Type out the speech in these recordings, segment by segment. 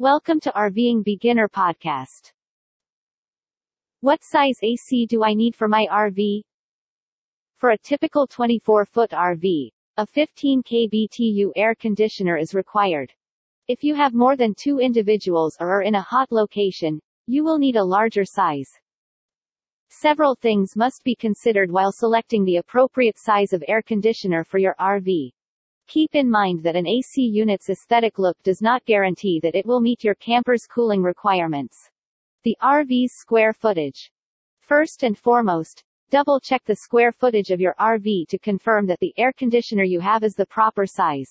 Welcome to RVing Beginner Podcast. What size AC do I need for my RV? For a typical 24-foot RV, a 15 kBTU air conditioner is required. If you have more than two individuals or are in a hot location, you will need a larger size. Several things must be considered while selecting the appropriate size of air conditioner for your RV. Keep in mind that an AC unit's aesthetic look does not guarantee that it will meet your camper's cooling requirements. The RV's square footage. First and foremost, double check the square footage of your RV to confirm that the air conditioner you have is the proper size.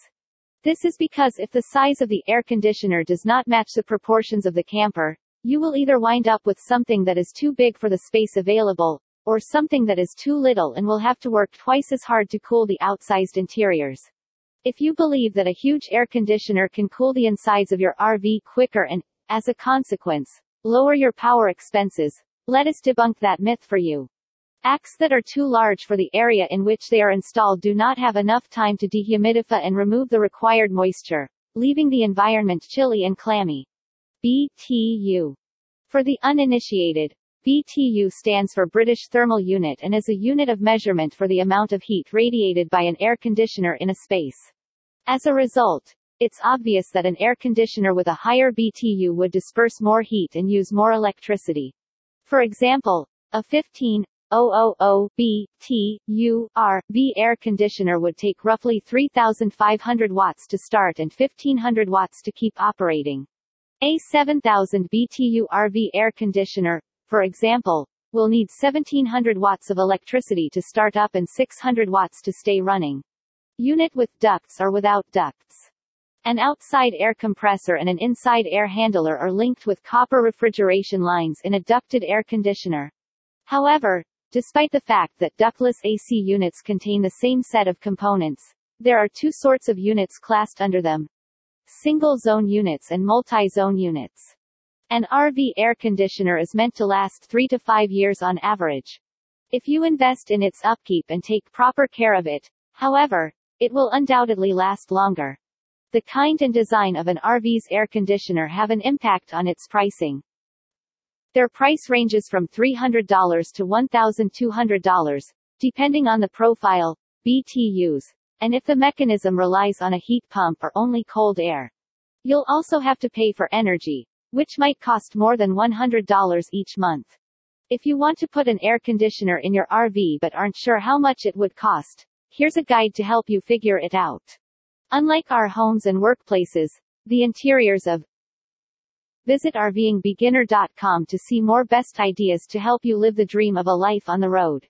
This is because if the size of the air conditioner does not match the proportions of the camper, you will either wind up with something that is too big for the space available, or something that is too little and will have to work twice as hard to cool the outsized interiors. If you believe that a huge air conditioner can cool the insides of your RV quicker and, as a consequence, lower your power expenses, let us debunk that myth for you. ACs that are too large for the area in which they are installed do not have enough time to dehumidify and remove the required moisture, leaving the environment chilly and clammy. BTU. For the uninitiated, BTU stands for British Thermal Unit and is a unit of measurement for the amount of heat radiated by an air conditioner in a space. As a result, it's obvious that an air conditioner with a higher BTU would disperse more heat and use more electricity. For example, a 15 000 BTU RV air conditioner would take roughly 3,500 watts to start and 1,500 watts to keep operating. A 7000 BTU RV air conditioner, for example, will need 1700 watts of electricity to start up and 600 watts to stay running. Unit with ducts or without ducts. An outside air compressor and an inside air handler are linked with copper refrigeration lines in a ducted air conditioner. However, despite the fact that ductless AC units contain the same set of components, there are two sorts of units classed under them, single-zone units and multi-zone units. An RV air conditioner is meant to last 3 to 5 years on average. If you invest in its upkeep and take proper care of it, however, it will undoubtedly last longer. The kind and design of an RV's air conditioner have an impact on its pricing. Their price ranges from $300 to $1,200, depending on the profile, BTUs, and if the mechanism relies on a heat pump or only cold air. You'll also have to pay for energy, which might cost more than $100 each month. If you want to put an air conditioner in your RV but aren't sure how much it would cost, here's a guide to help you figure it out. Unlike our homes and workplaces, the interiors of Visit RVingBeginner.com to see more best ideas to help you live the dream of a life on the road.